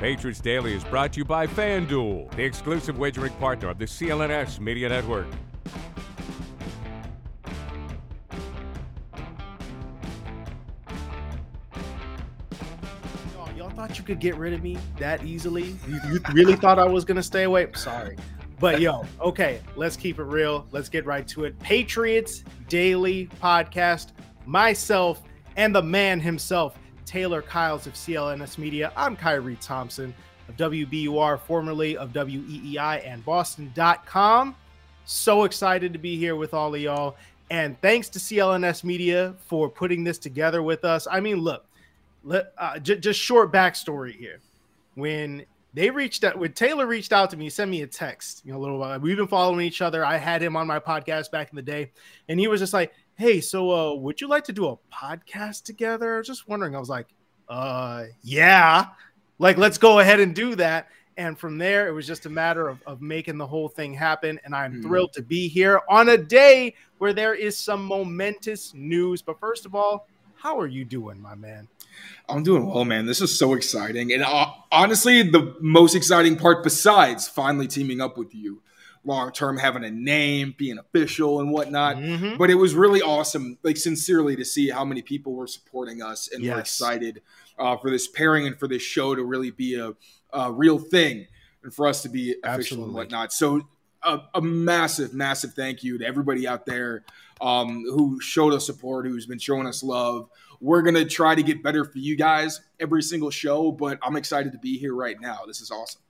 Patriots Daily is brought to you by FanDuel, the exclusive wagering partner of the CLNS Media Network. Y'all thought you could get rid of me that easily? You, you really thought I was gonna stay away? Sorry. But yo, okay, let's keep it real. Let's get right to it. Patriots Daily Podcast. Myself and the man himself, Taylor Kyles of CLNS Media. I'm Khari Thompson of WBUR, formerly of WEEI and Boston.com. So excited to be here with all of y'all. And thanks to CLNS Media for putting this together with us. I mean, look, let, uh, j- just short backstory here. When they reached out, when Taylor reached out to me, he sent me a text, you know, a little while. We've been following each other. I had him on my podcast back in the day, and he was just like, Hey, so uh, would you like to do a podcast together? I was just wondering. I was like, uh, yeah, like let's go ahead and do that. And from there, it was just a matter of, of making the whole thing happen. And I'm Mhm. thrilled to be here on a day where there is some momentous news. But first of all, how are you doing, my man? I'm doing well, man. This is so exciting. And uh, honestly, the most exciting part, besides finally teaming up with you long term, having a name, being official and whatnot, Mhm. but it was really awesome, like sincerely, to see how many people were supporting us and were excited uh, for this pairing and for this show to really be a, a real thing and for us to be official Absolutely. and whatnot. So, a, a massive, massive thank you to everybody out there um, who showed us support, who's been showing us love. We're gonna try to get better for you guys every single show, but I'm excited to be here right now. This is awesome.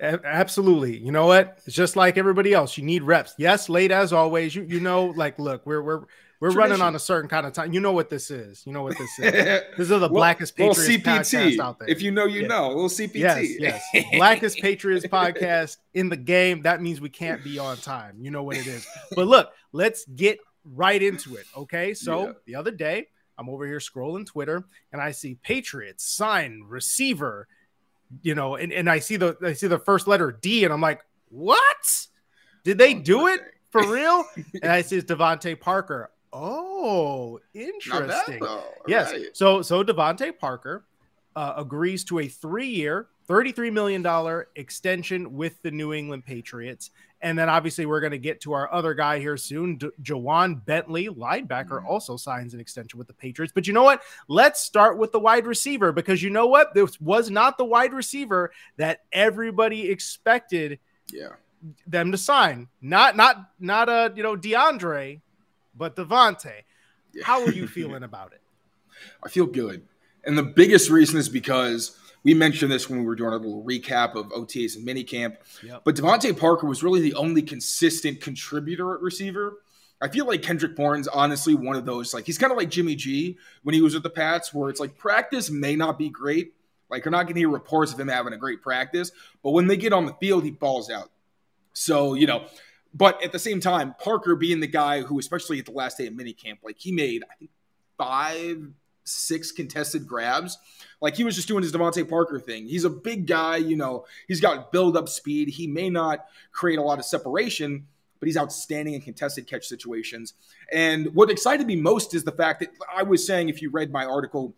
Absolutely. You know what? It's just like everybody else. You need reps. Yes, late as always. You you know, like, look, we're we're we're running on a certain kind of time. You know what this is. You know what this is. This is the blackest Patriots podcast out there. If you know, you Yeah. know. A little CPT. Yes, yes. Blackest Patriots podcast in the game. That means we can't be on time. You know what it is. But look, let's get right into it. Okay. So Yeah. the other day, I'm over here scrolling Twitter and I see Patriots sign receiver, you know, and, and I see the I see the first letter D, and I'm like, what? Did they do it for real? and I see it's DeVante Parker. Oh, Not bad, interesting. Yes. Right. So so DeVante Parker uh, agrees to a three-year, $33 million extension with the New England Patriots. And then obviously we're going to get to our other guy here soon. D- Ja'Whaun Bentley, linebacker, Mhm. also signs an extension with the Patriots. But you know what? Let's start with the wide receiver because you know what? This was not the wide receiver that everybody expected Yeah. them to sign. Not not not uh, you know DeAndre, but DeVante. Yeah. How are you feeling about it? I feel good. And the biggest reason is because we mentioned this when we were doing a little recap of OTAs and minicamp. Yep. But DeVante Parker was really the only consistent contributor at receiver. I feel like Kendrick Bourne's honestly one of those. Like he's kind of like Jimmy G when he was with the Pats, where it's like practice may not be great. Like you're not going to hear reports of him having a great practice, but when they get on the field, he balls out. So you know, but at the same time, Parker being the guy who, especially at the last day of minicamp, like he made I think five, six contested grabs. Like he was just doing his DeVante Parker thing. He's a big guy, you know, he's got build up speed. He may not create a lot of separation, but he's outstanding in contested catch situations. And what excited me most is the fact that I was saying, if you read my article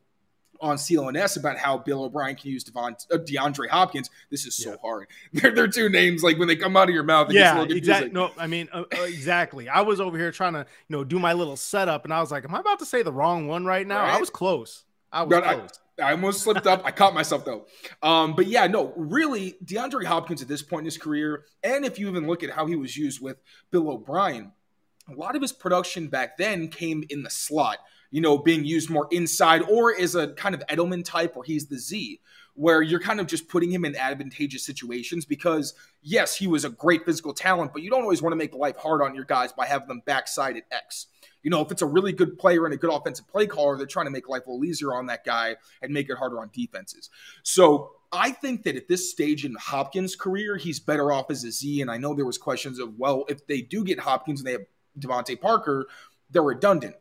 on CLNS about how Bill O'Brien can use Devon, uh, DeAndre Hopkins, this is so Yeah. hard. They're, they're two names, like when they come out of your mouth, it gets a yeah, exactly. No, I mean uh, uh, exactly. I was over here trying to, you know, do my little setup, and I was like, "Am I about to say the wrong one right now?" I was close. I was But I- close. I almost slipped up. I caught myself though. Um, but yeah, no, really, DeAndre Hopkins at this point in his career, and if you even look at how he was used with Bill O'Brien, a lot of his production back then came in the slot, you know, being used more inside or is a kind of Edelman type where he's the Z, where you're kind of just putting him in advantageous situations because, yes, he was a great physical talent, but you don't always want to make life hard on your guys by having them backside at X. You know, if it's a really good player and a good offensive play caller, they're trying to make life a little easier on that guy and make it harder on defenses. So I think that at this stage in Hopkins' career, he's better off as a Z. And I know there was questions of, well, if they do get Hopkins and they have DeVante Parker, they're redundant.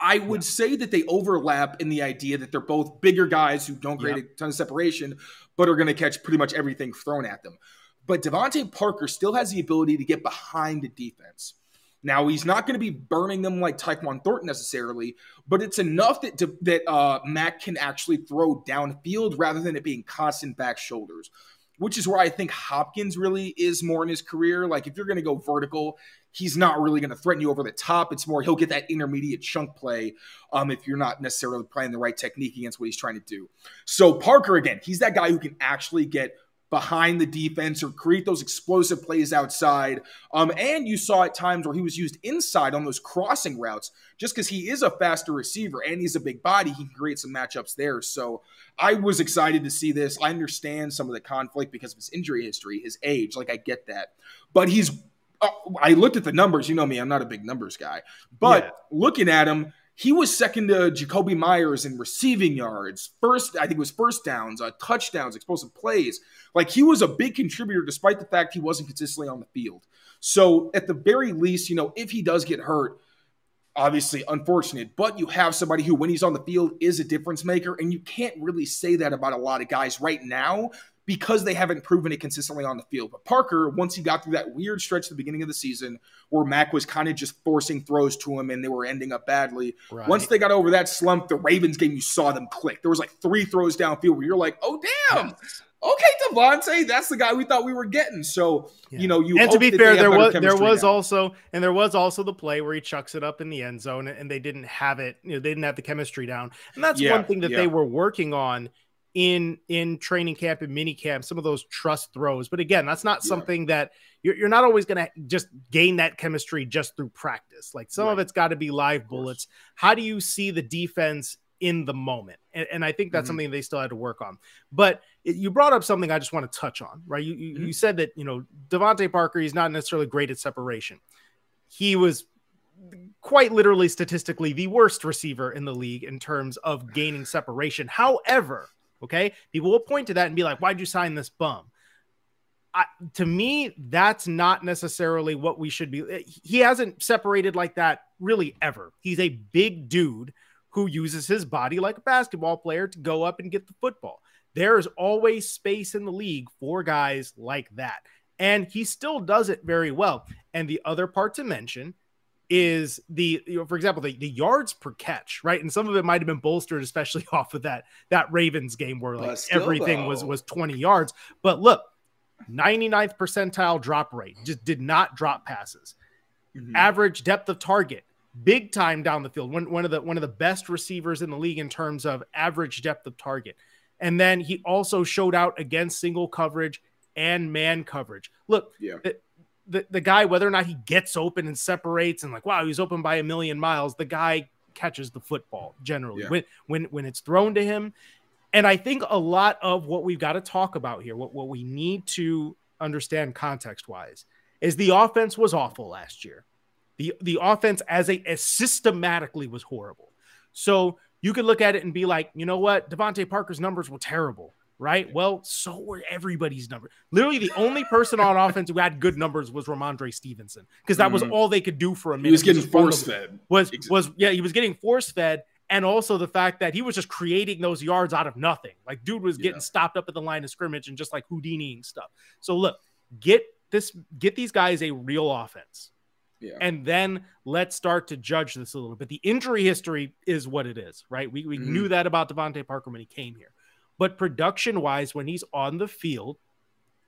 I would say that they overlap in the idea that they're both bigger guys who don't create a ton of separation, but are going to catch pretty much everything thrown at them. But DeVante Parker still has the ability to get behind the defense. Now he's not going to be burning them like Tyquan Thornton necessarily, but it's enough that that uh, Mac can actually throw downfield rather than it being constant back shoulders which is where I think Hopkins really is more in his career. Like if you're going to go vertical, he's not really going to threaten you over the top. It's more he'll get that intermediate chunk play um, if you're not necessarily playing the right technique against what he's trying to do. So Parker again, he's that guy who can actually get behind the defense or create those explosive plays outside. Um, and you saw at times where he was used inside on those crossing routes just because he is a faster receiver and he's a big body. He can create some matchups there. So I was excited to see this. I understand some of the conflict because of his injury history, his age. Like, I get that. But he's, uh, I looked at the numbers. You know me, I'm not a big numbers guy. But yeah. looking at him, he was second to Jakobi Meyers in receiving yards, first, I think it was first downs, uh, touchdowns, explosive plays. Like he was a big contributor despite the fact he wasn't consistently on the field. So at the very least, you know, if he does get hurt, obviously unfortunate, but you have somebody who, when he's on the field, is a difference maker. And you can't really say that about a lot of guys right now because they haven't proven it consistently on the field. But Parker, once he got through that weird stretch at the beginning of the season where Mac was kind of just forcing throws to him and they were ending up badly, right. once they got over that slump, the Ravens game, you saw them click. There was like three throws downfield where you're like, oh, damn. Yes. Okay, DeVante, that's the guy we thought we were getting. So yeah. you know, you and to be fair, there was there was now. also and there was also the play where he chucks it up in the end zone, and they didn't have it. You know, they didn't have the chemistry down, and that's yeah, one thing that yeah. they were working on in in training camp and mini camp some of those trust throws. But again that's not yeah. something that you're, you're not always going to just gain that chemistry just through practice. Like some right. of it's got to be live bullets. How do you see the defense in the moment? And, and i think that's mm-hmm. something they still had to work on. But it, you brought up something i just want to touch on right? You, you, mm-hmm. you said that you know DeVante parker he's not necessarily great at separation. He was quite literally statistically the worst receiver in the league in terms of gaining separation. However Okay. People will point to that and be like, why'd you sign this bum? I, to me, that's not necessarily what we should be. Eh, he hasn't separated like that really ever. He's a big dude who uses his body like a basketball player to go up and get the football. There is always space in the league for guys like that. And he still does it very well. And the other part to mention is the you know, for example the, the yards per catch right? And some of it might have been bolstered especially off of that that ravens game where like everything though. was was 20 yards. But look 99th percentile drop rate just did not drop passes. Mm-hmm. average depth of target big time down the field. One, one of the one of the best receivers in the league in terms of average depth of target. And then he also showed out against single coverage and man coverage. Look yeah the, the guy, whether or not he gets open and separates and like, wow, he's open by a million miles, the guy catches the football generally yeah. when when when it's thrown to him. And I think a lot of what we've got to talk about here, what, what we need to understand context wise, is the offense was awful last year. The the offense as a as systematically was horrible. So you could look at it and be like, you know what, DeVante Parker's numbers were terrible right? Well, so were everybody's numbers. Literally, the only person on offense who had good numbers was Rhamondre Stevenson because that was mm. all they could do for a minute. He was getting force fed. Was was yeah, he was getting force fed, and also the fact that he was just creating those yards out of nothing. Like dude was getting yeah. stopped up at the line of scrimmage and just like Houdiniing stuff. So look, get this, get these guys a real offense. Yeah. And then let's start to judge this a little bit. The injury history is what it is, right? We, we mm-hmm. knew that about DeVante Parker when he came here. But production wise, when he's on the field,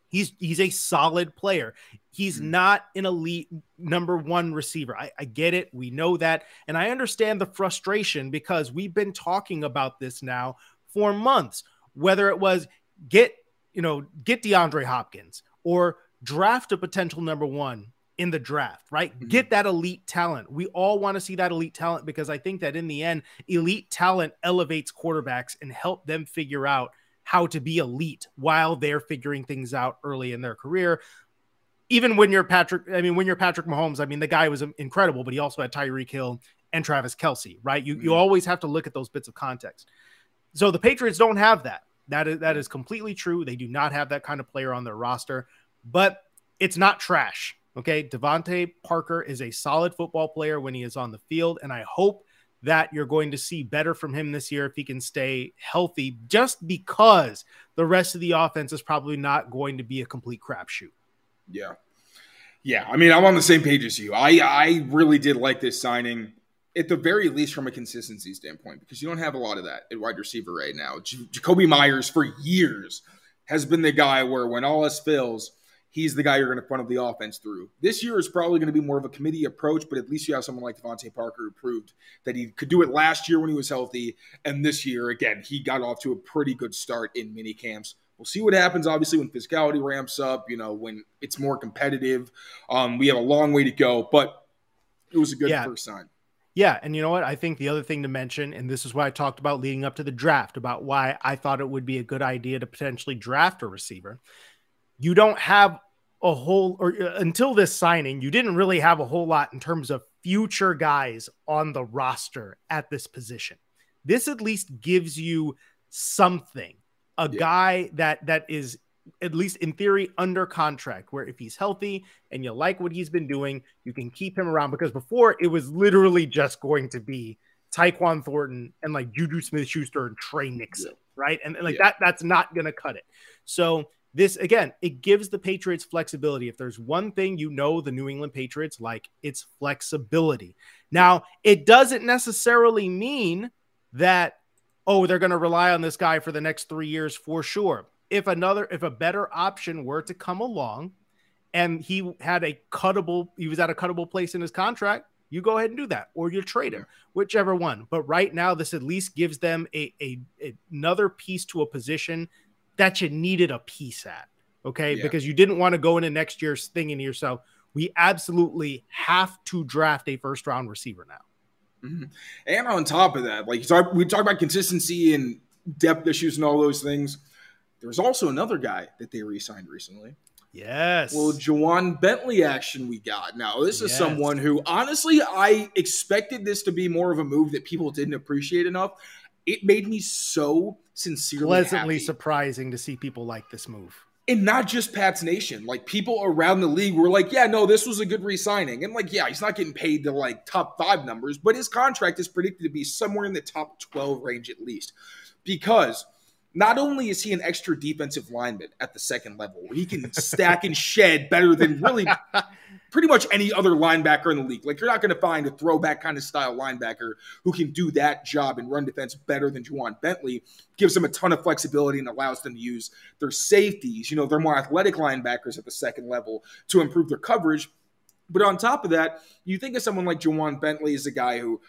he's he's a solid player. He's mm-hmm. not an elite number one receiver. I, I get it. We know that. And I understand the frustration because we've been talking about this now for months. Whether it was get, you know, get DeAndre Hopkins or draft a potential number one in the draft, right? Mm-hmm. Get that elite talent. We all want to see that elite talent because I think that in the end, elite talent elevates quarterbacks and help them figure out how to be elite while they're figuring things out early in their career. Even when you're Patrick, I mean, when you're Patrick Mahomes, I mean, the guy was incredible, but he also had Tyreek Hill and Travis Kelce, right? You mm-hmm. you always have to look at those bits of context. So the Patriots don't have that. That is that is completely true. They do not have that kind of player on their roster, but it's not trash Okay. DeVante Parker is a solid football player when he is on the field. And I hope that you're going to see better from him this year if he can stay healthy, just because the rest of the offense is probably not going to be a complete crapshoot. Yeah. Yeah, I mean, I'm on the same page as you. I I really did like this signing, at the very least from a consistency standpoint, because you don't have a lot of that at wide receiver right now. J- Jakobi Meyers for years has been the guy where when all else fails, he's the guy you're going to funnel the offense through. This year is probably going to be more of a committee approach, but at least you have someone like DeVante Parker who proved that he could do it last year when he was healthy, and this year again he got off to a pretty good start in mini camps. We'll see what happens, obviously, when physicality ramps up, you know, when it's more competitive. Um, we have a long way to go, but it was a good yeah. first sign. Yeah, and you know what? I think the other thing to mention, and this is what I talked about leading up to the draft, about why I thought it would be a good idea to potentially draft a receiver. You don't have a whole, or uh, until this signing, you didn't really have a whole lot in terms of future guys on the roster at this position. This at least gives you something, a yeah. guy that that is at least in theory, under contract, where if he's healthy and you like what he's been doing, you can keep him around. Because before it was literally just going to be Tyquan Thornton and like Juju Smith Schuster and Tre Nixon, right? And, and like yeah. that, that's not going to cut it. So, this again, it gives the Patriots flexibility. If there's one thing you know the New England Patriots like, it's flexibility. Now, it doesn't necessarily mean that, oh, they're going to rely on this guy for the next three years for sure if another if a better option were to come along and he had a cuttable he was at a cuttable place in his contract you go ahead and do that or you trade him whichever one but right now this at least gives them a, a, a another piece to a position that you needed a piece at okay yeah. because you didn't want to go into next year's thinking to yourself we absolutely have to draft a first round receiver now mm-hmm. and on top of that like we talk about consistency and depth issues and all those things there's also another guy that they re-signed recently. Yes. Well, Ja'Whaun Bentley action we got. Now, this is yes. someone who honestly I expected this to be more of a move that people didn't appreciate enough. It made me so sincerely pleasantly happy. surprising to see people like this move. And not just Pat's Nation, like people around the league were like, yeah, no, this was a good re signing. And like, yeah, he's not getting paid to like top five numbers, but his contract is predicted to be somewhere in the top 12 range at least. Because not only is he an extra defensive lineman at the second level, where he can stack and shed better than really pretty much any other linebacker in the league. Like you're not going to find a throwback kind of style linebacker who can do that job and run defense better than Ja'Whaun Bentley. Gives them a ton of flexibility and allows them to use their safeties. You know, they're more athletic linebackers at the second level to improve their coverage. But on top of that, you think of someone like Ja'Whaun Bentley as a guy who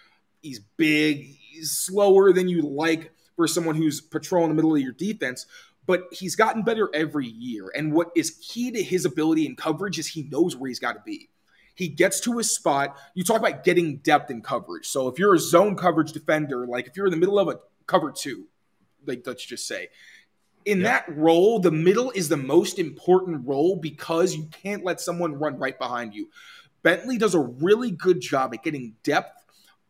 he's big, he's slower than you like for someone who's patrolling the middle of your defense. But he's gotten better every year. And what is key to his ability in coverage is he knows where he's got to be. He gets to his spot. You talk about getting depth in coverage. So if you're a zone coverage defender, like if you're in the middle of a cover two, like let's just say, in that role, the middle is the most important role because you can't let someone run right behind you. Bentley does a really good job at getting depth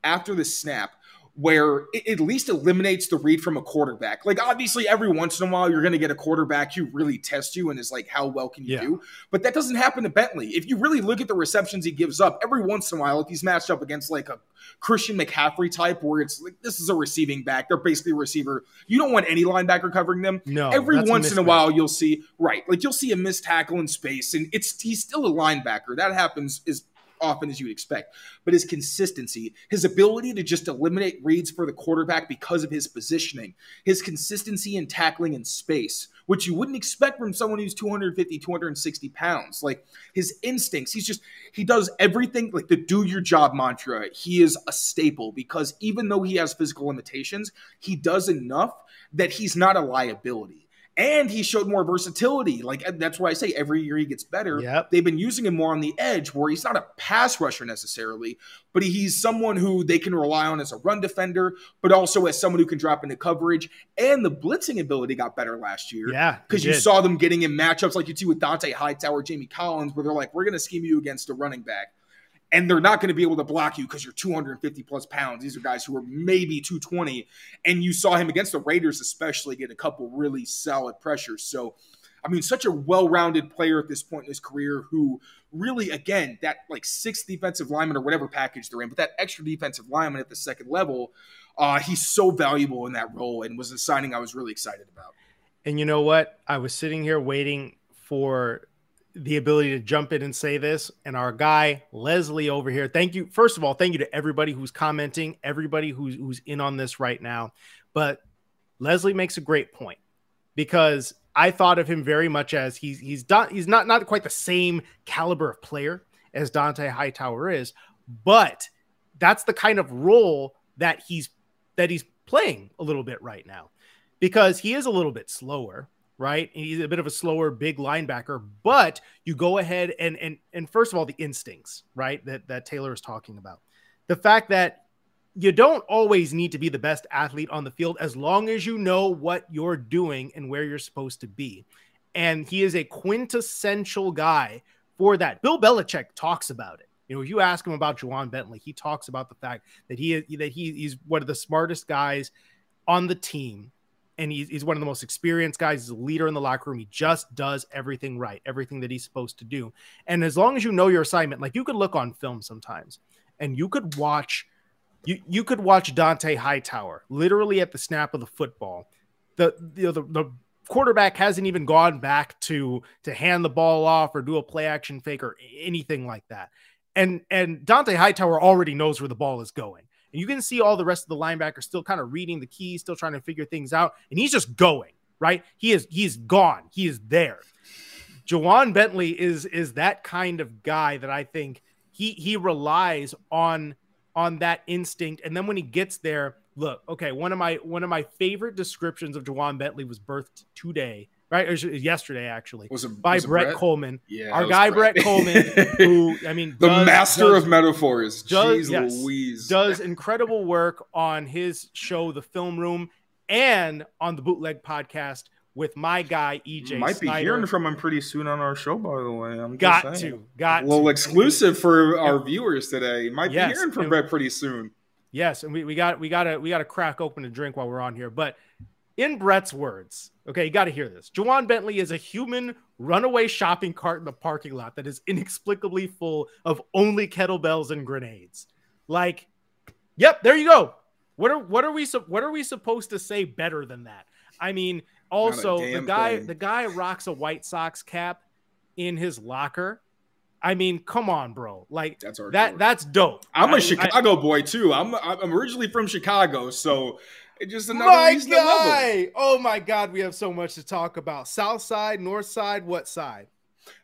after the snap where it at least eliminates the read from a quarterback. Like obviously every once in a while you're going to get a quarterback who really tests you and is like how well can you yeah. do? But that doesn't happen to Bentley. If you really look at the receptions he gives up every once in a while if he's matched up against like a Christian McCaffrey type where it's like this is a receiving back, they're basically a receiver. You don't want any linebacker covering them. No. Every once in a while you'll see right, like you'll see a missed tackle in space and it's he's still a linebacker. That happens is often as you would expect. But his consistency, his ability to just eliminate reads for the quarterback because of his positioning, his consistency in tackling in space, which you wouldn't expect from someone who's 250, 260 pounds. Like his instincts, he's just, he does everything like the do your job mantra. He is a staple because even though he has physical limitations, he does enough that he's not a liability and he showed more versatility. Like that's why I say every year he gets better. Yep. They've been using him more on the edge, where he's not a pass rusher necessarily, but he's someone who they can rely on as a run defender, but also as someone who can drop into coverage. And the blitzing ability got better last year. Yeah, because you saw them getting in matchups like you see with Dont'a Hightower, Jamie Collins, where they're like, "We're going to scheme you against a running back." And they're not going to be able to block you because you're 250 plus pounds. These are guys who are maybe 220. And you saw him against the Raiders, especially, get a couple really solid pressures. So, I mean, such a well rounded player at this point in his career who really, again, that like sixth defensive lineman or whatever package they're in, but that extra defensive lineman at the second level, uh, he's so valuable in that role and was a signing I was really excited about. And you know what? I was sitting here waiting for the ability to jump in and say this. And our guy Leslie over here, thank you. First of all, thank you to everybody who's commenting, everybody who's who's in on this right now. But Leslie makes a great point because I thought of him very much as he's he's done he's not not quite the same caliber of player as Dont'a Hightower is, but that's the kind of role that he's that he's playing a little bit right now because he is a little bit slower right? He's a bit of a slower, big linebacker, but you go ahead and and and first of all, the instincts, right? That that Taylor is talking about, the fact that you don't always need to be the best athlete on the field as long as you know what you're doing and where you're supposed to be. And he is a quintessential guy for that. Bill Belichick talks about it. You know, if you ask him about Ja'Whaun Bentley, he talks about the fact that he that he, he's one of the smartest guys on the team and he's, he's one of the most experienced guys. He's a leader in the locker room. He just does everything right, everything that he's supposed to do. And as long as you know your assignment, like you could look on film sometimes and you could watch you you could watch Dont'a Hightower literally at the snap of the football. The the, the quarterback hasn't even gone back to to hand the ball off or do a play action fake or anything like that. And and Dont'a Hightower already knows where the ball is going. And you can see all the rest of the linebackers still kind of reading the keys, still trying to figure things out. And he's just going, right? He is he's gone. He is there. Ja'Whaun Bentley is is that kind of guy that I think he he relies on on that instinct. And then when he gets there, look, okay, one of my one of my favorite descriptions of Ja'Whaun Bentley was birthed today right? Or yesterday, actually, was it, by was Brett, Brett, Kollmann. Yeah, our guy Brett, Brett Kollmann, who I mean, the does, master does, of metaphors. Does, Jeez yes, Louise does incredible work on his show, The Film Room, and on the Bootleg Podcast with my guy EJ. Might Snyder. be hearing from him pretty soon on our show, by the way. I'm got to, got a little to. exclusive for our viewers today. Might Yes, be hearing from Brett pretty soon. Yes, and we, we got we got to we got to crack open a drink while we're on here. But in Brett's words, okay, you got to hear this. Ja'Whaun Bentley is a human runaway shopping cart in the parking lot that is inexplicably full of only kettlebells and grenades. Like, yep, there you go. What are what are we what are we supposed to say better than that? I mean, also the guy thing. the guy rocks a White Sox cap in his locker. I mean, come on, bro. Like That's that that's dope. I'm a a Chicago boy too. I'm I'm originally from Chicago, so it's just another my reason to love him. guy. Oh my god, we have so much to talk about. South side, north side, what side?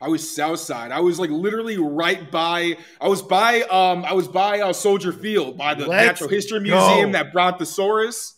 I was South Side. I was like literally right by. I was by. Um, I was by uh, Soldier Field by the Let's Natural History go. Museum that Brontosaurus.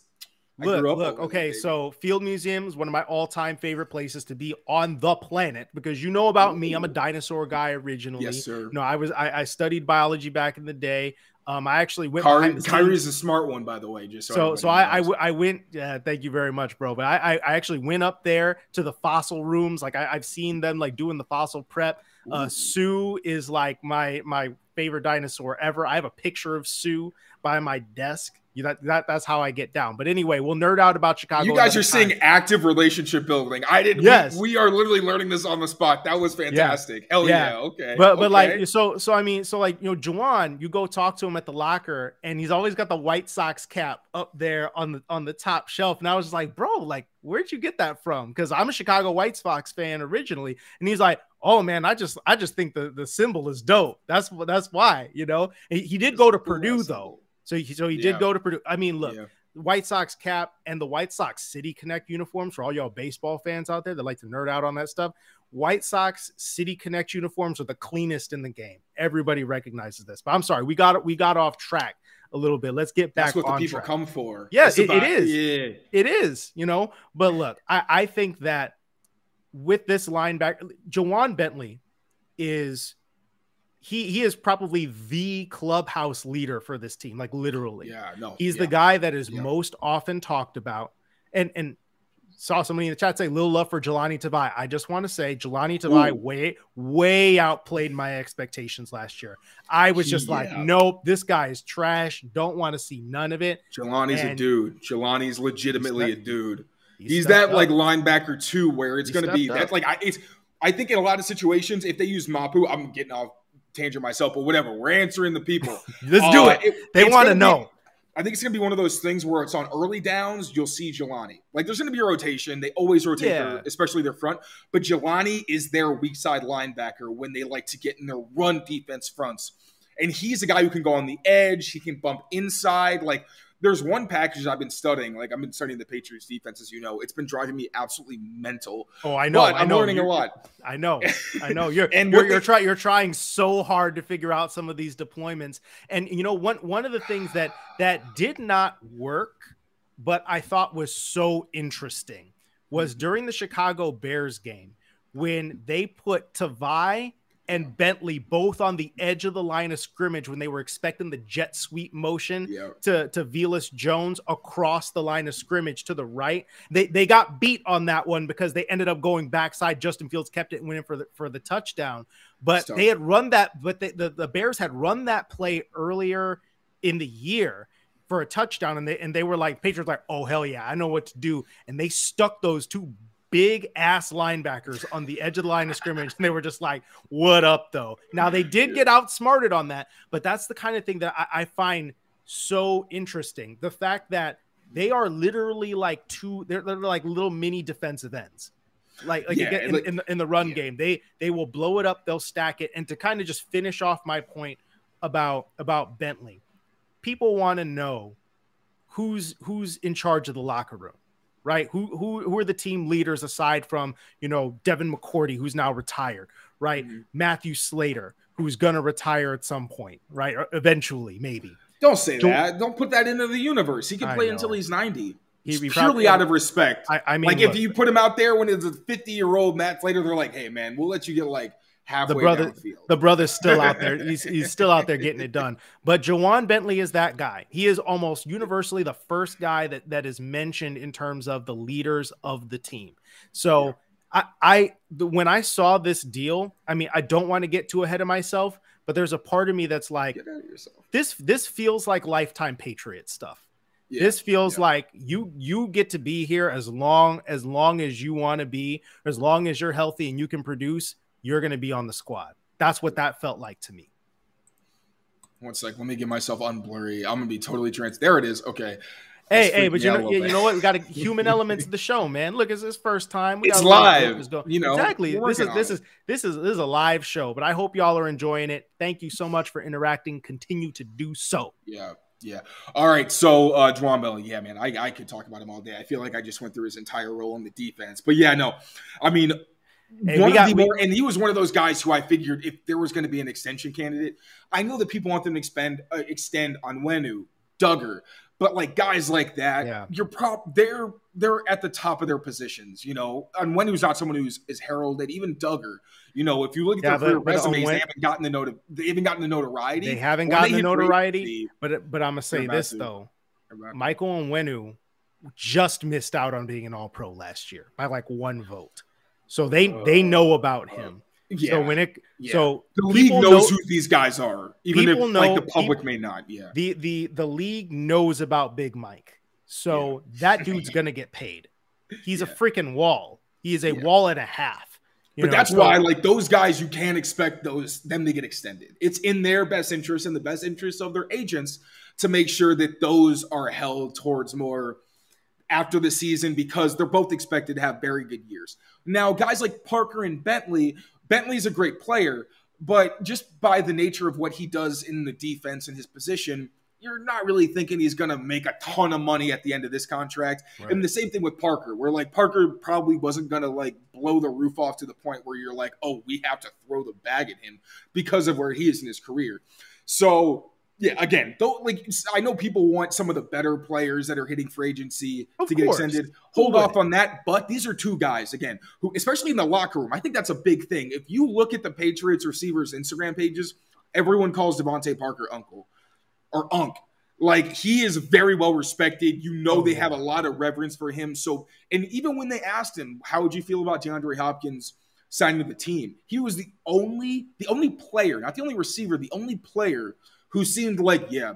I Look, grew up look, okay, there, so Field Museum is one of my all-time favorite places to be on the planet because you know about me, I'm a dinosaur guy originally. Yes, sir. No, I was I, I studied biology back in the day. Um, I actually went Khari, Khari's a smart one, by the way. Just so, so so I, I, I went yeah thank you very much bro but I, I I actually went up there to the fossil rooms like I, I've seen them like doing the fossil prep. Uh Sue is like my my favorite dinosaur ever. I have a picture of Sue by my desk that, that that's how I get down but anyway we'll nerd out about Chicago You guys are seeing active relationship building. I didn't. Yes. we, we are literally learning this on the spot. That was fantastic. Hell Yeah. yeah. Okay. But but okay. like so so I mean so like you know Ja'Whaun, you go talk to him at the locker and he's always got the White Sox cap up there on the on the top shelf and I was just like bro like where'd you get that from because I'm a Chicago White Sox fan originally and he's like oh man I just I just think the the symbol is dope that's that's why you know he, he did go to Purdue though so he, so he Yeah. did go to Purdue I mean look Yeah. White Sox cap and the White Sox City Connect uniforms for all y'all baseball fans out there that like to nerd out on that stuff. White Sox City Connect uniforms are the cleanest in the game. Everybody recognizes this. But I'm sorry, we got we got off track a little bit. Let's get back That's what the people track. come for. Yes, it- it about- is. Yeah. It is, you know. But look, I, I think that with this linebacker, Ja'Whaun Bentley is he he is probably the clubhouse leader for this team, like literally. Yeah. No. He's yeah. the guy that is Yeah. most often talked about. And and saw somebody in the chat say little love for Jahlani Tavai. I just want to say Jahlani Tavai Ooh. way way outplayed my expectations last year. I was just like, nope, this guy is trash. Don't want to see none of it. Jahlani's a dude. Jahlani's legitimately a dude. He He's that up. like linebacker too, where it's going to be stepped that like I it's I think in a lot of situations if they use Mapu, I'm getting off tangent myself, but whatever. We're answering the people. let's do Uh, it. They want to be- know. I think it's gonna be one of those things where it's on early downs. You'll see Jahlani. Like there's gonna be a rotation. They always rotate, Yeah. their, especially their front. But Jahlani is their weak side linebacker when they like to get in their run defense fronts. And he's a guy who can go on the edge. He can bump inside. Like there's one package I've been studying. Like I've been studying the Patriots defense, as you know. It's been driving me absolutely mental. Oh, I know. but I I'm know. learning a You're- lot. I know. I know. You're And you're, you're trying you're trying so hard to figure out some of these deployments. And you know, one one of the things that that did not work, but I thought was so interesting was during the Chicago Bears game when they put Tavai and Bentley both on the edge of the line of scrimmage when they were expecting the jet sweep motion Yeah. to to Velus Jones across the line of scrimmage to the right. They they got beat on that one because they ended up going backside. Justin Fields kept it and went in for the for the touchdown. But Stuff. they had run that, but they, the the Bears had run that play earlier in the year for a touchdown, and they and they were like Patriots like, oh hell yeah, I know what to do, and they stuck those two big ass linebackers on the edge of the line of scrimmage, and they were just like, what up though? Now they did get outsmarted on that, but that's the kind of thing that I, I find so interesting. The fact that they are literally like two, they're, they're like little mini defensive ends. Like, like, Yeah, again, in, like- in, the, in the run yeah. game, they they will blow it up, they'll stack it, and to kind of just finish off my point about about Bentley, people want to know who's who's in charge of the locker room, right? Who who who are the team leaders aside from you know Devin McCourty, who's now retired, right? Mhm. Matthew Slater, who's gonna retire at some point, right? Or eventually, maybe. Don't say Don't- that. Don't put that into the universe. He can play until he's 90. He- purely probably- out of respect. I, I mean, like look, if you put him out there when it's a 50 year old Matt Slater, they're like, hey man, we'll let you get like halfway brother- downfield. the brother's still out there. He's, he's still out there getting it done. But Ja'Whaun Bentley is that guy. He is almost universally the first guy that that is mentioned in terms of the leaders of the team. So I, I when I saw this deal, I mean, I don't want to get too ahead of myself, but there's a part of me that's like, Get out of yourself. this this feels like lifetime Patriot stuff. Yeah. This feels yeah. like you you get to be here as long as long as you want to be, as long as you're healthy and you can produce, you're going to be on the squad. That's what that felt like to me. One sec, let me get myself unblurry. I'm gonna be totally trans. There it is. Okay. Hey, hey, but you know, little you, know what? We got a human element to the show, man. Look, it's his first time. We It's got a lot of live, you know, exactly. we're This is this is this is this is a live show, but I hope y'all are enjoying it. Thank you so much for interacting. Continue to do so. Yeah, yeah. All right. So, uh, Dwan Bell, yeah, man, I, I could talk about him all day. I feel like I just went through his entire role in the defense. But yeah, no, I mean, Hey, one got- more, and he was one of those guys who I figured if there was going to be an extension candidate, I know that people want them to expend uh, extend on Wenu, Dugger, but like guys like that, Yeah. you're prop they're they're at the top of their positions, you know. And Wenu's not someone who's is heralded, even Dugger. You know, if you look at Yeah, their but- but resumes, they haven't gotten the noti- they haven't gotten the notoriety. They haven't When gotten they the notoriety, but but I'm gonna say this to. though. Michael and about to- Michael Onwenu just missed out on being an All Pro last year by like one vote, so they they oh. know about him. yeah, So when it yeah. so the league knows know- who these guys are, even if people like the public may not. Yeah, the the the league knows about Big Mike, so that dude's gonna get paid. He's a freaking wall. He is a Yeah. wall and a half. you but know, that's so- why, like those guys, you can't expect those them to get extended. It's in their best interest and the best interest of their agents to make sure that those are held towards more after the season because they're both expected to have very good years. Now, guys like Parker and Bentley, Bentley's a great player, but just by the nature of what he does in the defense and his position, you're not really thinking he's going to make a ton of money at the end of this contract. And the same thing with Parker, where like Parker probably wasn't going to like blow the roof off to the point where you're like, oh, we have to throw the bag at him because of where he is in his career. So yeah, again, though, like I know people want some of the better players that are hitting for agency Of to get course. extended. Hold off on that, but these are two guys again who, especially in the locker room, I think that's a big thing. If you look at the Patriots receivers Instagram pages, everyone calls DeVante Parker Uncle or Unk. Like he is very well respected. You know Oh, they have a lot of reverence for him. So, and even when they asked him, "How would you feel about DeAndre Hopkins signing with the team?" He was the only, the only player, not the only receiver, the only player who seemed like, "Yeah,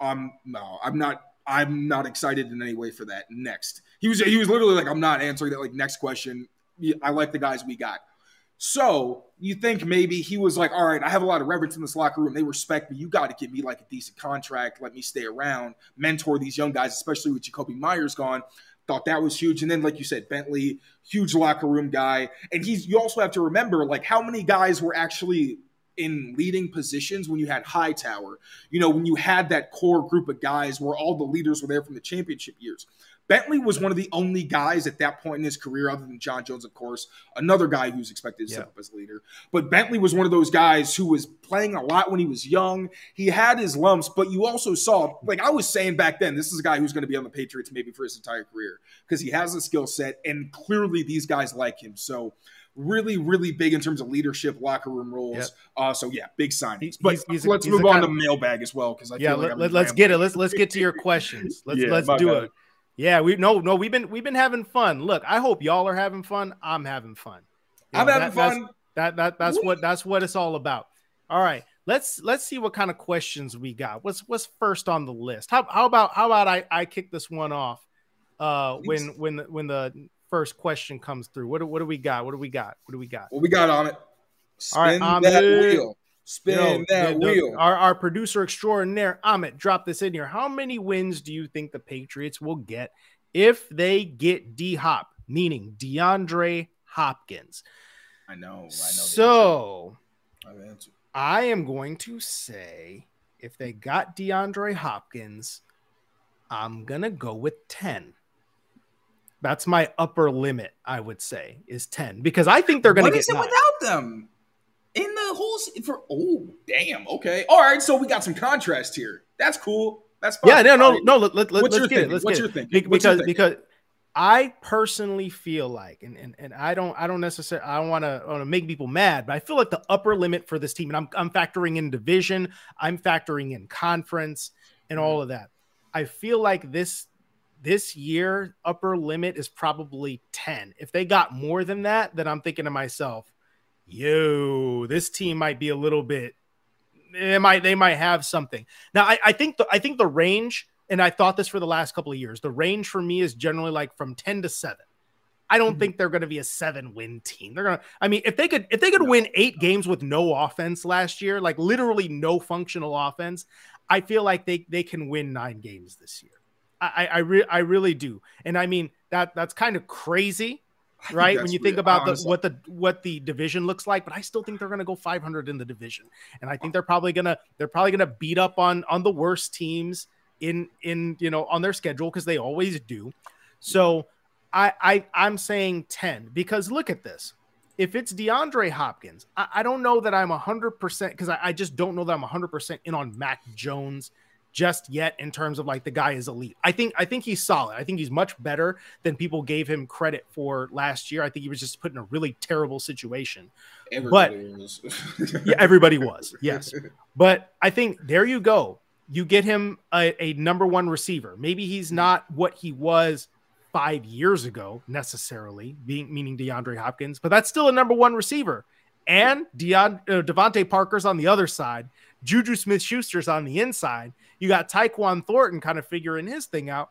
I'm no, I'm not, I'm not excited in any way for that." Next, he was, he was literally like, "I'm not answering that." Like, next question. I like the guys we got. So you think maybe he was like, all right, I have a lot of reverence in this locker room. They respect me. You got to give me like a decent contract. Let me stay around, mentor these young guys, especially with Jakobi Meyers gone. Thought that was huge. And then, like you said, Bentley, huge locker room guy. And he's you also have to remember like how many guys were actually in leading positions when you had Hightower. You know, when you had that core group of guys where all the leaders were there from the championship years. Bentley was one of the only guys at that point in his career, other than John Jones, of course, another guy who's expected to step up as leader. But Bentley was one of those guys who was playing a lot when he was young. He had his lumps, but you also saw, like I was saying back then, this is a guy who's going to be on the Patriots maybe for his entire career because he has a skill set, and clearly these guys like him. So really, really big in terms of leadership, locker room roles. Yep. Uh, so yeah, big signings. But he's, he's let's a, move on to mailbag as well because I yeah, let, us get it. Let's let's get to your questions. Let's yeah, let's do it. Yeah, we no no we've been we've been having fun. Look, I hope y'all are having fun. I'm having fun. You I'm know, having that, fun. That that that's what that's what it's all about. All right, let's let's see what kind of questions we got. What's what's first on the list? How how about how about I I kick this one off? Uh, when when the, when the first question comes through, what do, what do we got? What do we got? What do we got? What we got on it? Spin all right, that wheel. Spin know, that the, wheel. Our, our producer extraordinaire, Amit, drop this in here. How many wins do you think the Patriots will get if they get D Hop, meaning DeAndre Hopkins? I know. I know. So I am going to say if they got DeAndre Hopkins, I'm going to go with 10. That's my upper limit, I would say, is 10 because I think they're going to get. What is it without them? in the whole for oh damn okay all right so we got some contrast here that's cool that's fine. yeah no no no let, let, let's get it let's what's get your it. Thinking? because because I personally feel like and, and and I don't I don't necessarily I don't want to want to make people mad but I feel like the upper limit for this team and I'm I'm factoring in division I'm factoring in conference and mm-hmm. all of that I feel like this this year upper limit is probably 10 if they got more than that then I'm thinking to myself yo, this team might be a little bit. They might they might have something. Now I, I think the I think the range, and I thought this for the last couple of years. The range for me is generally like from ten to seven. I don't mm-hmm. think they're going to be a seven win team. They're going to, I mean, if they could, if they could no, win eight no. games with no offense last year, like literally no functional offense, I feel like they, they can win nine games this year. I, I, re- I really do. And I mean, that that's kind of crazy right? When you think about the, what the what the division looks like, but I still think they're going to go 500 in the division, and I think they're probably gonna they're probably gonna beat up on on the worst teams in in you know on their schedule because they always do. So I I I'm saying 10 because look at this. If it's DeAndre Hopkins, I, I don't know that I'm 100% because I, I just don't know that I'm 100% in on Mac Jones just yet in terms of like the guy is elite. I think I think he's solid. I think he's much better than people gave him credit for last year. I think he was just put in a really terrible situation. Everybody but was. yeah, everybody was. Yes. But I think there you go. You get him a, a number one receiver. Maybe he's not what he was five years ago necessarily, being meaning DeAndre Hopkins, but that's still a number one receiver. And Deon, uh, DeVante Parker's on the other side. Juju Smith Schuster's on the inside. You got Tyquan Thornton kind of figuring his thing out.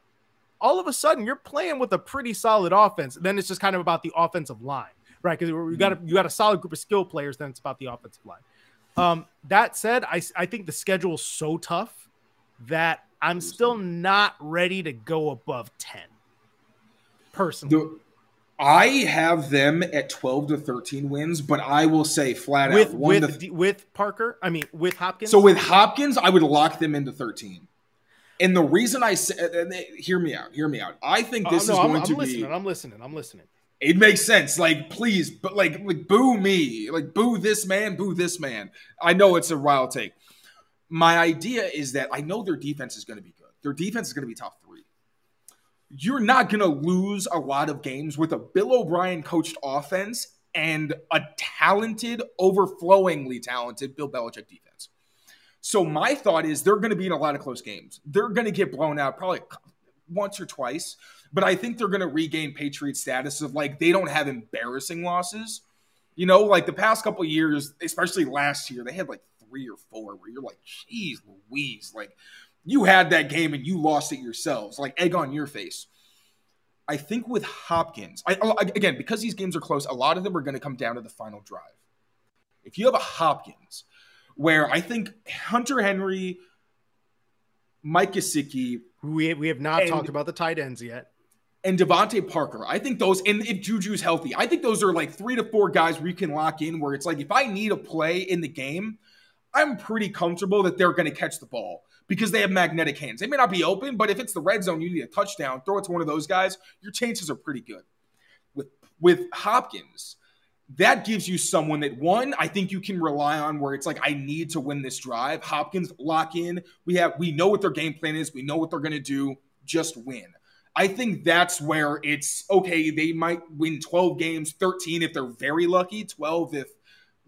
All of a sudden, you're playing with a pretty solid offense. Then it's just kind of about the offensive line, right? Because you got a, you got a solid group of skill players. Then it's about the offensive line. Um, that said, I, I think the schedule is so tough that I'm still not ready to go above 10 personally. I have them at 12 to 13 wins, but I will say flat with, out with, th- with Parker, I mean with Hopkins. So with Hopkins, I would lock them into 13. And the reason I say, hear me out, hear me out. I think this uh, no, is going I'm, to I'm listening, be. I'm listening. I'm listening. It makes sense. Like, please, but like, like, boo me, like, boo this man, boo this man. I know it's a wild take. My idea is that I know their defense is going to be good. Their defense is going to be top you're not going to lose a lot of games with a Bill O'Brien coached offense and a talented, overflowingly talented Bill Belichick defense. So my thought is they're going to be in a lot of close games. They're going to get blown out probably once or twice, but I think they're going to regain Patriot status of like they don't have embarrassing losses. You know, like the past couple years, especially last year, they had like three or four where you're like, "Jeez, Louise, like you had that game and you lost it yourselves, like egg on your face. I think with Hopkins, I, oh, again because these games are close, a lot of them are going to come down to the final drive. If you have a Hopkins, where I think Hunter Henry, Mike Gesicki, we we have not and, talked about the tight ends yet, and DeVante Parker. I think those, and if Juju's healthy, I think those are like three to four guys where you can lock in. Where it's like if I need a play in the game, I'm pretty comfortable that they're going to catch the ball because they have magnetic hands. They may not be open, but if it's the red zone, you need a touchdown, throw it to one of those guys, your chances are pretty good. With with Hopkins, that gives you someone that one I think you can rely on where it's like I need to win this drive. Hopkins lock in. We have we know what their game plan is. We know what they're going to do. Just win. I think that's where it's okay. They might win 12 games, 13 if they're very lucky, 12 if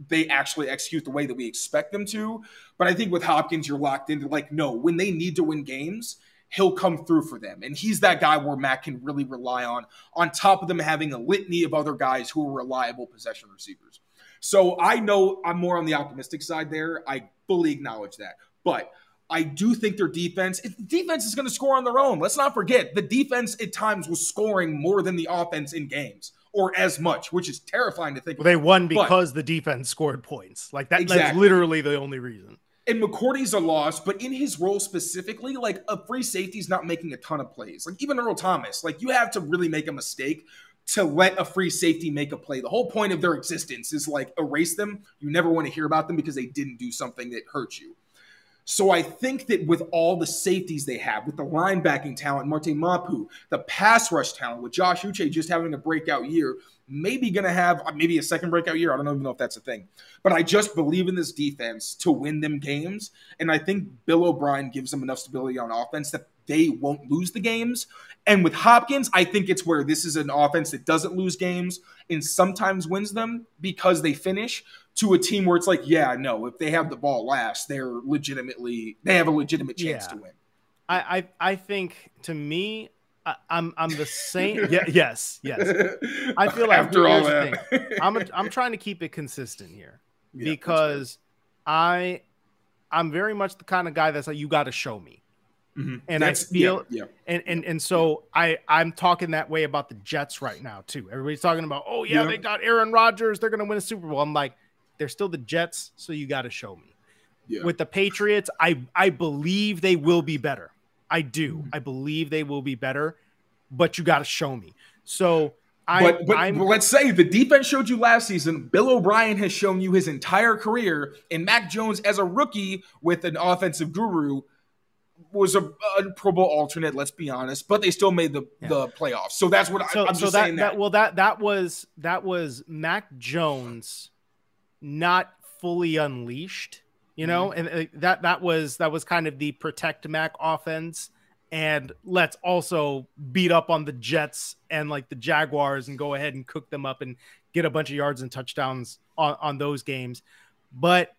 they actually execute the way that we expect them to. But I think with Hopkins, you're locked into like, no, when they need to win games, he'll come through for them. And he's that guy where Mac can really rely on, on top of them having a litany of other guys who are reliable possession receivers. So I know I'm more on the optimistic side there. I fully acknowledge that. But I do think their defense, if the defense is going to score on their own, let's not forget the defense at times was scoring more than the offense in games or as much, which is terrifying to think. Well, they won because but, the defense scored points. Like that, exactly. that's literally the only reason. And McCourty's a loss, but in his role specifically, like a free safety's not making a ton of plays. Like even Earl Thomas, like you have to really make a mistake to let a free safety make a play. The whole point of their existence is like erase them. You never want to hear about them because they didn't do something that hurt you. So I think that with all the safeties they have, with the linebacking talent, Marte Mapu, the pass rush talent, with Josh Uche just having a breakout year, maybe going to have uh, maybe a second breakout year. I don't even know if that's a thing. But I just believe in this defense to win them games. And I think Bill O'Brien gives them enough stability on offense that they won't lose the games. And with Hopkins, I think it's where this is an offense that doesn't lose games and sometimes wins them because they finish to a team where it's like, yeah, no, if they have the ball last, they're legitimately they have a legitimate chance yeah. to win. I, I I think to me, I, am I'm, I'm the same. yeah, yes, yes. I feel like after all that, I'm a, I'm trying to keep it consistent here yeah, because I I'm very much the kind of guy that's like you got to show me. Mm-hmm. And that's, I feel, yeah, yeah. and and and so I I'm talking that way about the Jets right now too. Everybody's talking about, oh yeah, yeah. they got Aaron Rodgers, they're gonna win a Super Bowl. I'm like, they're still the Jets, so you got to show me. Yeah. With the Patriots, I I believe they will be better. I do. Mm-hmm. I believe they will be better, but you got to show me. So I, but, but, but, let's say the defense showed you last season. Bill O'Brien has shown you his entire career, and Mac Jones, as a rookie with an offensive guru, was a, a Pro Bowl alternate. Let's be honest, but they still made the, yeah. the playoffs. So that's what so, I, am so just that, saying. That. that well, that that was that was Mac Jones not fully unleashed, you know, mm-hmm. and that that was that was kind of the protect Mac offense and let's also beat up on the Jets and like the Jaguars and go ahead and cook them up and get a bunch of yards and touchdowns on, on those games. But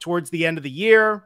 towards the end of the year,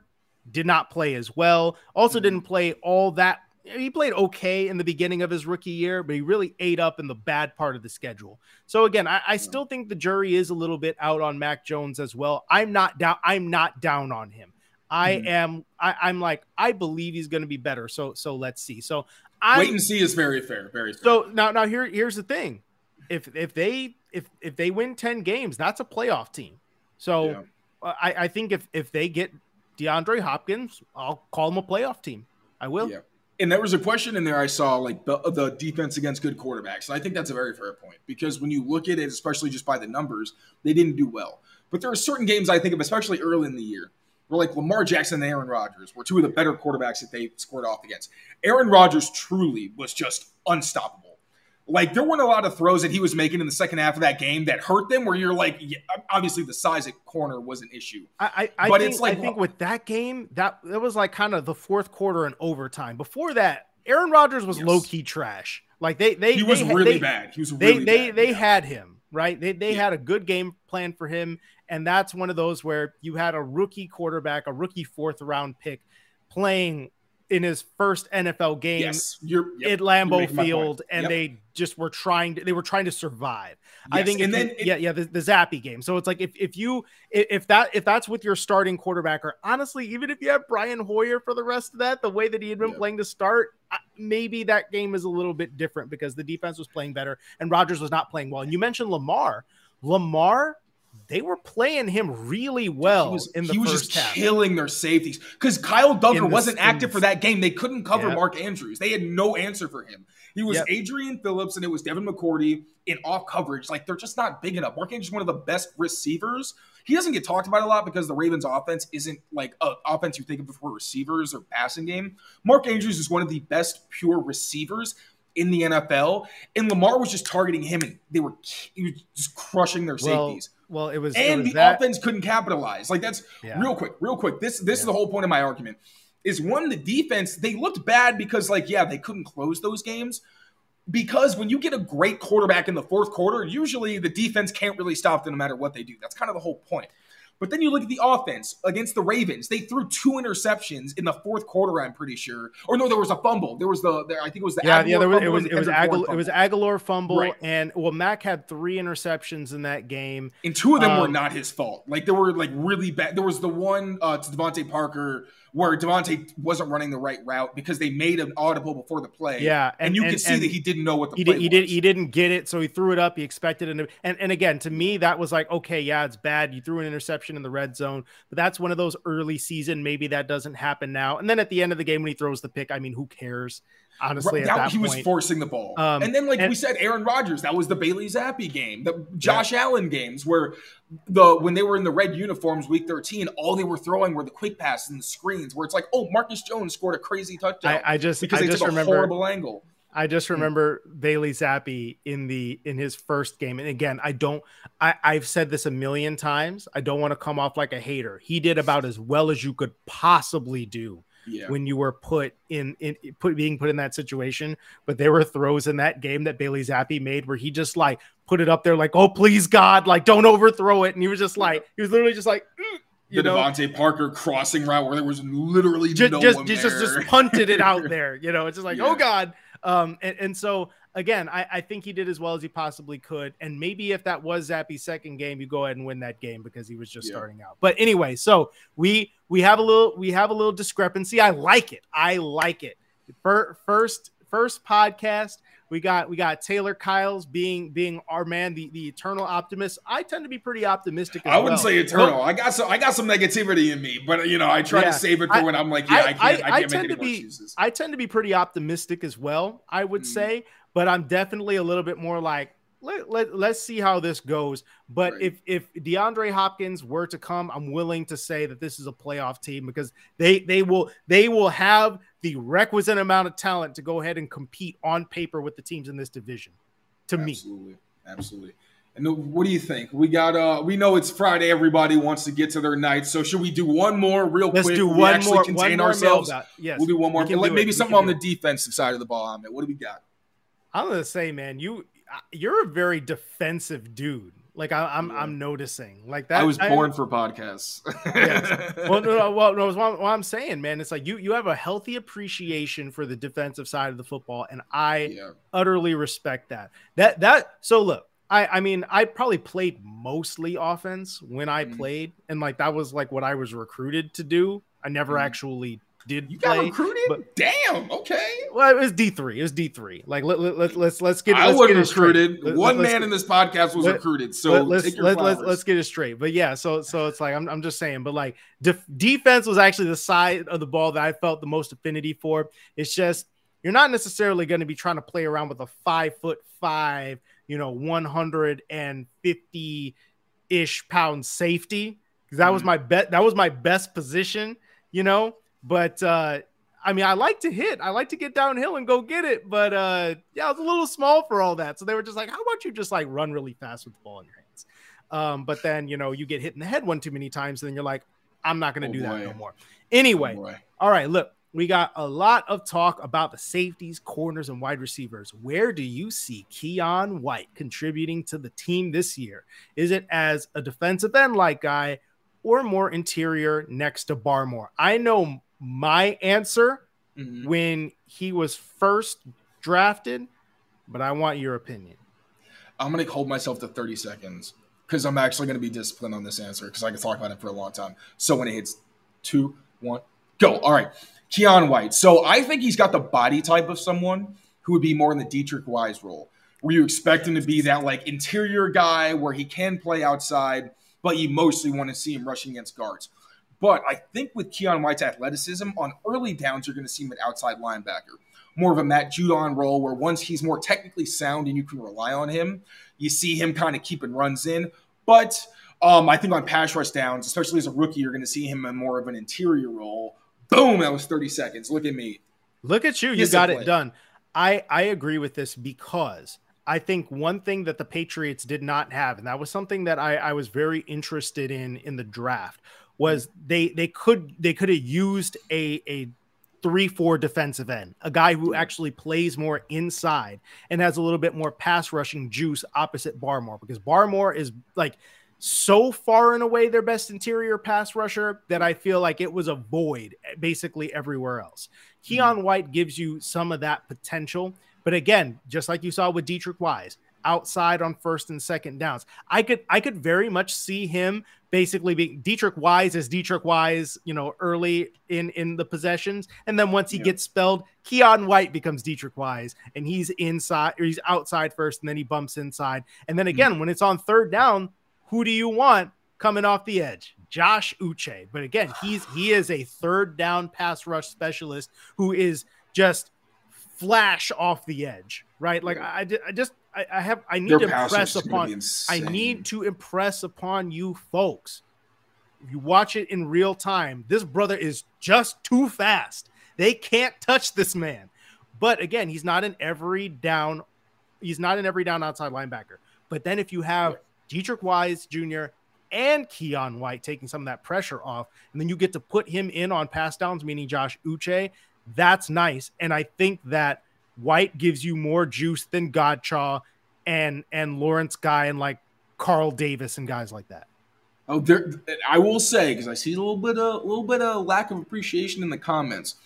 did not play as well. Also, mm-hmm. didn't play all that he played okay in the beginning of his rookie year, but he really ate up in the bad part of the schedule. So again, I, I, still think the jury is a little bit out on Mac Jones as well. I'm not down. I'm not down on him. I mm. am. I, am like I believe he's going to be better. So so let's see. So I wait and see is very fair. Very fair. So now now here here's the thing. If if they if if they win ten games, that's a playoff team. So yeah. I I think if if they get DeAndre Hopkins, I'll call them a playoff team. I will. Yeah and there was a question in there I saw like the, the defense against good quarterbacks. And I think that's a very fair point because when you look at it, especially just by the numbers, they didn't do well. But there are certain games I think of, especially early in the year, where like Lamar Jackson and Aaron Rodgers were two of the better quarterbacks that they scored off against. Aaron Rodgers truly was just unstoppable. Like there weren't a lot of throws that he was making in the second half of that game that hurt them. Where you're like, yeah, obviously the size at corner was an issue. I, I, but think, it's like I think with that game that that was like kind of the fourth quarter and overtime. Before that, Aaron Rodgers was yes. low key trash. Like they they he was they, really they, bad. He was really they they they yeah. had him right. They they yeah. had a good game plan for him, and that's one of those where you had a rookie quarterback, a rookie fourth round pick, playing in his first NFL game Yes, you're yep, at Lambeau. Field, and Yep. they just were trying to they were trying to survive. I think, and you- then it- yeah, yeah, the, the Zappe game. So it's like if if you if that if that's with your starting quarterback, or honestly, even if you have Brian Hoyer for the rest of that, the way that he had been Yeah. playing to start, maybe that game is a little bit different because the defense was playing better and Rodgers was not playing well. And you mentioned Lamar, Lamar. They were playing him really well he was, in the he was just half. killing their safeties because Kyle Dugger wasn't active for that game. They couldn't cover Yep. Mark Andrews. They had no answer for him. He was Yep. Adrian Phillips and it was Devin McCourty in off coverage. Like they're just not big enough. Mark Andrews is one of the best receivers. He doesn't get talked about a lot because the Ravens offense isn't like an offense you think of for receivers or passing game. Mark Andrews is one of the best pure receivers in the NFL, and Lamar was just targeting him, and they were he was just crushing their Well, safeties well, it was it and was the that- offense couldn't capitalize. Like that's Yeah. real quick, real quick. This this is the whole point of my argument. Is one the defense they looked bad because like yeah they couldn't close those games because when you get a great quarterback in the fourth quarter, usually the defense can't really stop them no matter what they do. That's kind of the whole point. But then you look at the offense against the Ravens. They threw two interceptions in the fourth quarter. I'm pretty sure. Or no, there was a fumble. There was the I think it was the yeah, Agholor yeah. There was, it was it was Agholor, it was fumble. Agholor fumble, Right. and well, Mac had three interceptions in that game. And two of them were Um, not his fault. Like there were like really bad. There was the one uh, to DeVante Parker where DeVante wasn't running the right route because they made an audible before the play. Yeah, and, and- you and- could see that he didn't know what the He play did, he did. He didn't get it, so he threw it up. He expected it, and and again, to me, that was like, okay, yeah, it's bad. You threw an interception in the red zone, but that's one of those early season. Maybe that doesn't happen now. And then at the end of the game, when he throws the pick, I mean, who cares? Honestly, that- that he was forcing the ball. Um, and then, like and- we said, Aaron Rodgers, that was the Bailey Zappe game, the Josh Allen games where the when they were in the red uniforms week 13, all they were throwing were the quick passes and the screens where it's like, oh, Marcus Jones scored a crazy touchdown. I, I just, because I they just took a remember. horrible angle. I just remember Bailey Zappe in the in his first game. And again, I don't I, I've said this a million times. I don't want to come off like a hater. He did about as well as you could possibly do Yeah. when you were put in in put being put in that situation. But there were throws in that game that Bailey Zappe made where he just like put it up there like, oh please God, like don't overthrow it. And he was just like, he was literally just like, "Mm," you the know, DeVante Parker crossing route where there was literally just no just, one just, just just punted it out there. You know, it's just like, Yeah. oh God. Um, and, and so again, I, I think he did as well as he possibly could. And maybe if that was Zappe's second game, you go ahead and win that game because he was just Yeah. starting out. But anyway, so we we have a little we have a little discrepancy. I like it. I like it. First first podcast. We got we got Taylor Kyles being being our man, the, the eternal optimist. I tend to be pretty optimistic. As I wouldn't well. say eternal. I got some. I got some negativity in me, but you know, I try Yeah. to save it for I- when I'm like, yeah, I, can't. I, can't tend make to be excuses. I tend to be pretty optimistic as well. I would Mm. say, but I'm definitely a little bit more like let, let let's see how this goes. But Right. if if DeAndre Hopkins were to come, I'm willing to say that this is a playoff team because they they will they will have the requisite amount of talent to go ahead and compete on paper with the teams in this division. To me, Absolutely, absolutely. And what do you think? We got. uh We know it's Friday. Everybody wants to get to their night. So should we do one more real let's quick? do where we one actually more contain one more ourselves. Yes, We'll do one more. Like it. maybe We something on the defensive side of the ball. Ahmed. What do we got? I'm gonna say, man, you you're a very defensive dude. Like I, I'm Yeah. I'm noticing like that. I was born for podcasts. Yes. well, no, no, well, no, what, what I'm saying, man. It's like you you have a healthy appreciation for the defensive side of the football, and I yeah. utterly respect that. That that so look, I I mean, I probably played mostly offense when I Mhm. played, and like that was like what I was recruited to do. I never Mhm. actually did You got recruited? but- Damn. Okay. Well, it was D three. It was D three. Like let, let, let, let's let's get. I let's was get it straight. recruited. Let- One man in this podcast was recruited. So let, let's let, let's let's get it straight. But yeah, so so it's like I'm I'm just saying, but like def- defense was actually the side of the ball that I felt the most affinity for. It's just you're not necessarily going to be trying to play around with a five foot five, you know, 150 ish pound safety because that was Mhm. my bet. That was my best position, you know. But uh I mean, I like to hit. I like to get downhill and go get it. But uh yeah, I was a little small for all that. So they were just like, how about you just like run really fast with the ball in your hands? Um, but then you know, you get hit in the head one too many times, and then you're like, I'm not gonna Oh, do that boy. no more. Anyway, Oh, all right, look, we got a lot of talk about the safeties, corners, and wide receivers. Where do you see Keion White contributing to the team this year? Is it as a defensive end like guy or more interior next to Barmore? I know my answer Mhm. when he was first drafted, but I want your opinion. I'm gonna hold myself to 30 seconds because I'm actually gonna be disciplined on this answer because I can talk about it for a long time. So when it hits two, one, go. All right, Keion White. So I think he's got the body type of someone who would be more in the Deatrich Wise role, where you expect him to be that like interior guy where he can play outside, but you mostly want to see him rushing against guards. But I think with Keion White's athleticism, on early downs, you're going to see him an outside linebacker. More of a Matt Judon role where once he's more technically sound and you can rely on him, you see him kind of keeping runs in. But um, I think on pass rush downs, especially as a rookie, you're going to see him in more of an interior role. Boom, that was 30 seconds. Look at me. Look at you. You got it done. I, I agree with this because I think one thing that the Patriots did not have, and that was something that I, I was very interested in in the draft, was they they could they could have used a a three four defensive end, a guy who actually plays more inside and has a little bit more pass rushing juice opposite Barmore because Barmore is like so far and away their best interior pass rusher that I feel like it was a void basically everywhere else. Mm-hmm. Keion White gives you some of that potential, but again, just like you saw with Deatrich Wise, outside on first and second downs. I could I could very much see him basically being Deatrich Wise as Deatrich Wise, you know, early in in the possessions, and then once he Yeah. gets spelled, Keion White becomes Deatrich Wise, and he's inside or he's outside first, and then he bumps inside, and then hmm. again when it's on third down, who do you want coming off the edge? Josh Uche, but again, he's he is a third down pass rush specialist who is just flash off the edge, right? Like I, I just I, I have I need Their to impress rush is gonna upon I need to impress upon you folks. If you watch it in real time, this brother is just too fast. They can't touch this man. But again, he's not an every down, he's not an every down outside linebacker. But then if you have Deatrich Wise Jr. and Keion White taking some of that pressure off, and then you get to put him in on pass downs, meaning Josh Uche, that's nice. And I think that White gives you more juice than Godchaux and and Lawrence Guy and like Carl Davis and guys like that. Oh, there, I will say because I see a little bit of a little bit of lack of appreciation in the comments.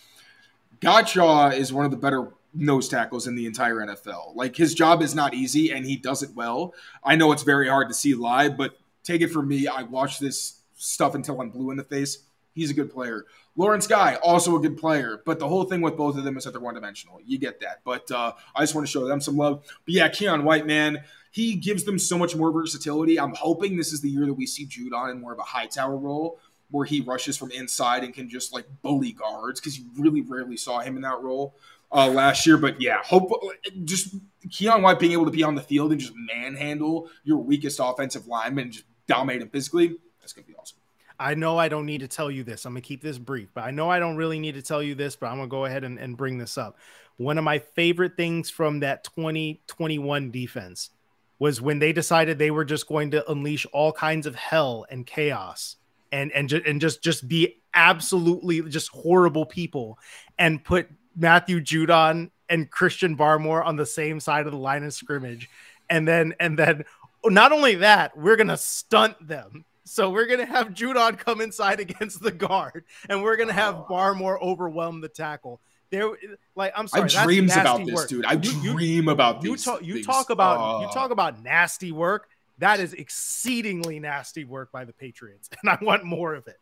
Godchaux is one of the better nose tackles in the entire NFL. Like his job is not easy, and he does it well. I know it's very hard to see live, but take it from me. I watch this stuff until I'm blue in the face. He's a good player. Lawrence Guy, also a good player, but the whole thing with both of them is that they're one dimensional. You get that, but uh, I just want to show them some love. But yeah, Keion White, man, he gives them so much more versatility. I'm hoping this is the year that we see Judon in more of a Hightower role where he rushes from inside and can just like bully guards because you really rarely saw him in that role uh, last year. But yeah, hope just Keion White being able to be on the field and just manhandle your weakest offensive lineman and just dominate him physically. That's gonna be awesome. I know I don't need to tell you this. I'm gonna keep this brief, but I know I don't really need to tell you this, but I'm gonna go ahead and, and bring this up. One of my favorite things from that 2021 defense was when they decided they were just going to unleash all kinds of hell and chaos and and, ju- and just just be absolutely just horrible people and put Matthew Judon and Christian Barmore on the same side of the line of scrimmage. And then and then oh, not only that, we're gonna stunt them. So we're gonna have Judon come inside against the guard, and we're gonna have oh. Barmore overwhelm the tackle. There, like I'm sorry, I dreams about this, work. dude. I You- you- dream about you talk you things. talk about you Oh. talk about nasty work. That is exceedingly nasty work by the Patriots, and I want more of it.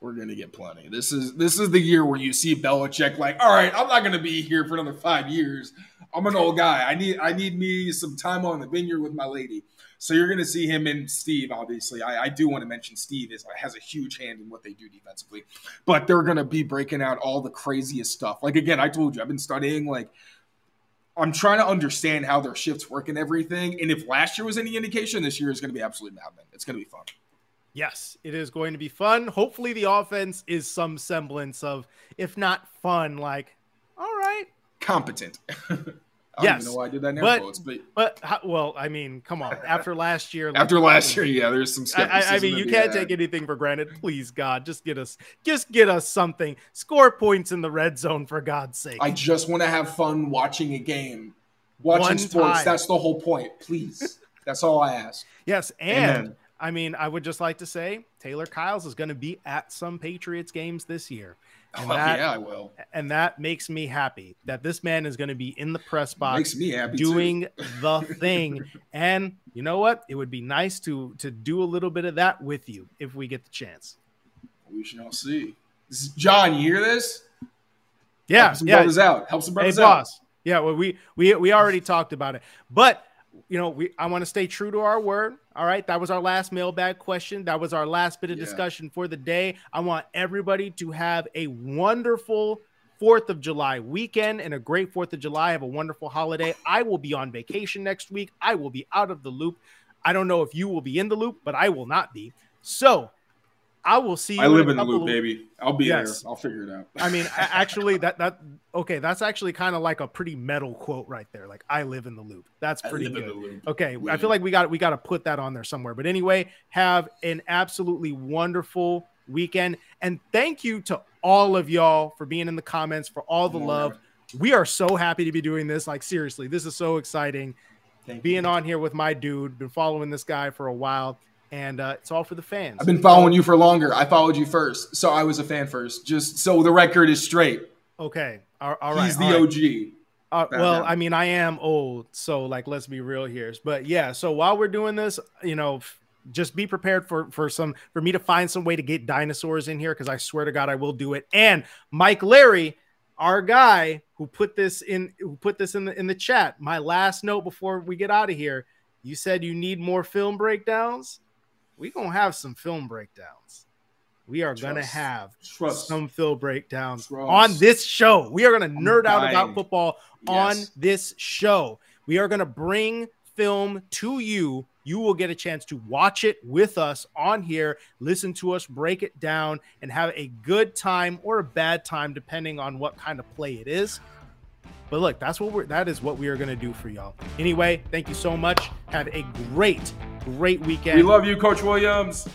We're gonna get plenty. This is this is the year where you see Belichick like, all right, I'm not gonna be here for another five years. I'm an old guy. I need I need me some time on the vineyard with my lady. So you're gonna see him and Steve. Obviously, I, I do want to mention Steve is has a huge hand in what they do defensively, but they're gonna be breaking out all the craziest stuff. Like again, I told you, I've been studying like. I'm trying to understand how their shifts work and everything. And if last year was any indication, this year is going to be absolutely maddening. It's going to be fun. Yes, it is going to be fun. Hopefully, the offense is some semblance of, if not fun, like, all right. Competent. I don't Yes, even know why I did that in but- quotes, but But how, well, I mean, come on. After last year, like, After last year, yeah, there's some I, I- I mean, you can't had. take anything for granted. Please, God, just get us, just get us something. Score points in the red zone for God's sake. I just want to have fun watching a game, watching One sports. time. That's the whole point. Please, that's all I ask. yes, and Amen. I mean, I would just like to say Taylor Kyles is going to be at some Patriots games this year. Oh, and oh, that, yeah, I will. And that makes me happy that this man is going to be in the press box makes me happy doing the thing. and you know what? It would be nice to to do a little bit of that with you if we get the chance. We shall see. Is, John, you hear this? Yeah, Help some yeah. brothers out. Help some brothers hey, out. boss. Yeah, well, we we we already talked about it, but you know, we I want to stay true to our word. All right, that was our last mailbag question. That was our last bit of yeah. discussion for the day. I want everybody to have a wonderful Fourth of July weekend and a great Fourth of July. Have a wonderful holiday. I will be on vacation next week. I will be out of the loop. I don't know if you will be in the loop, but I will not be. So I will see. I live in, in the loop, of... baby. I'll be yes. there. I'll figure it out. I mean, actually, that that okay. That's actually kind of like a pretty metal quote right there. Like, I live in the loop. That's pretty good. Okay, yeah. I feel like we got we got to put that on there somewhere. But anyway, have an absolutely wonderful weekend, and thank you to all of y'all for being in the comments for all the love. We are so happy to be doing this. Like, seriously, this is so exciting. Thank being you. on here with my dude. Been following this guy for a while and uh, it's all for the fans. I've been following you for longer. I followed you first, so I was a fan first. Just so the record is straight. Okay, all, all right. He's the all OG. Uh, well, I mean, I am old, so like, let's be real here. But yeah, so while we're doing this, you know, just be prepared for for some for me to find some way to get dinosaurs in here because I swear to God, I will do it. And Mike Larry, our guy who put this in, who put this in the in the chat. My last note before we get out of here. You said you need more film breakdowns we're gonna have some film breakdowns. We are Trust. gonna have Trust. some film breakdowns Trust. on this show. We are gonna nerd out about football yes. on this show. We are gonna bring film to you. You will get a chance to watch it with us on here, listen to us break it down, and have a good time or a bad time, depending on what kind of play it is. But look, that's what we're that is what we are gonna do for y'all. Anyway, thank you so much. Have a great, great weekend. We love you, Coach Williams.